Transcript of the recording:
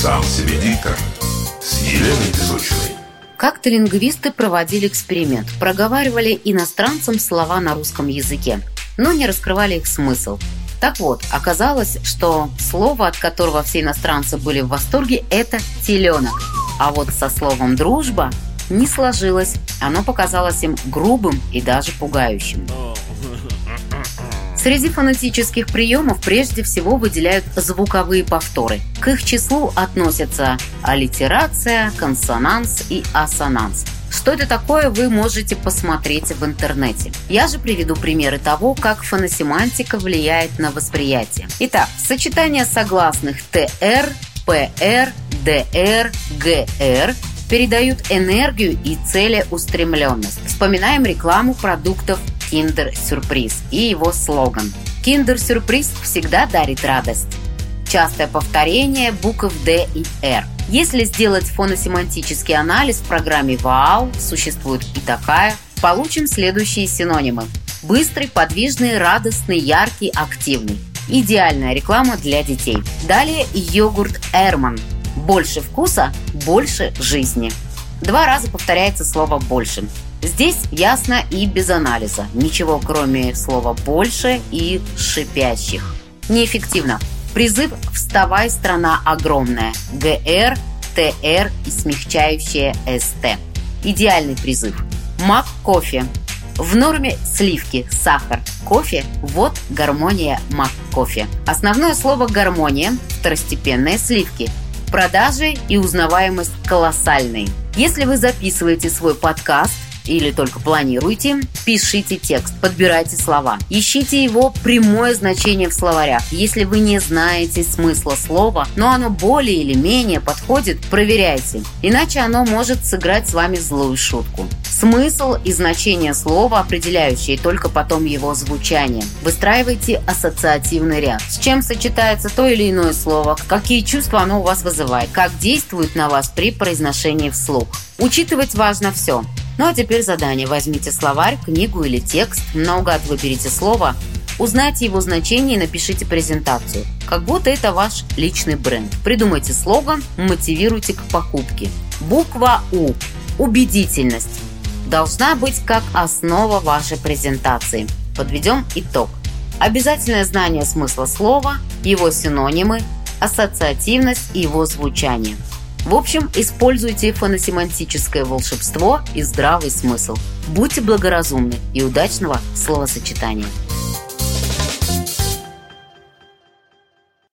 Сам себе диктор с Еленой Безучевой. Как-то лингвисты проводили эксперимент, проговаривали иностранцам слова на русском языке, но не раскрывали их смысл. Так вот, оказалось, что слово, от которого все иностранцы были в восторге, это «теленок». А вот со словом «дружба» не сложилось. Оно показалось им грубым и даже пугающим. Среди фонетических приемов прежде всего выделяют звуковые повторы. К их числу относятся аллитерация, консонанс и ассонанс. Что это такое, вы можете посмотреть в интернете. Я же приведу примеры того, как фоносемантика влияет на восприятие. Итак, сочетание согласных ТР, ПР, ДР, ГР передают энергию и целеустремленность. Вспоминаем рекламу продуктов Kinder Сюрприз и его слоган Kinder Сюрприз всегда дарит радость. Частое повторение букв D и R. Если сделать фоносемантический анализ в программе ВАУ, существует и такая, получим следующие синонимы. Быстрый, подвижный, радостный, яркий, активный. Идеальная реклама для детей. Далее йогурт Эрман. Больше вкуса, больше жизни. Два раза повторяется слово «больше». Здесь ясно и без анализа. Ничего кроме слова «больше» и «шипящих». Неэффективно. Призыв «Вставай, страна огромная». ГР, ТР и смягчающее СТ. Идеальный призыв. Мак кофе. В норме сливки, сахар, кофе – вот гармония мак кофе. Основное слово «гармония» – второстепенные сливки. Продажи и узнаваемость колоссальные. Если вы записываете свой подкаст – или только планируете, пишите текст, подбирайте слова. Ищите его прямое значение в словарях. Если вы не знаете смысла слова, но оно более или менее подходит, проверяйте. Иначе оно может сыграть с вами злую шутку. Смысл и значение слова определяющие, только потом его звучание. Выстраивайте ассоциативный ряд. С чем сочетается то или иное слово, какие чувства оно у вас вызывает, как действует на вас при произношении вслух. Учитывать важно все. Ну а теперь задание. Возьмите словарь, книгу или текст, наугад выберите слово, узнайте его значение и напишите презентацию. Как будто это ваш личный бренд. Придумайте слоган, мотивируйте к покупке. Буква У. Убедительность. Должна быть как основа вашей презентации. Подведем итог. Обязательное знание смысла слова, его синонимы, ассоциативность и его звучание – в общем, используйте фоносемантическое волшебство и здравый смысл. Будьте благоразумны и удачного словосочетания!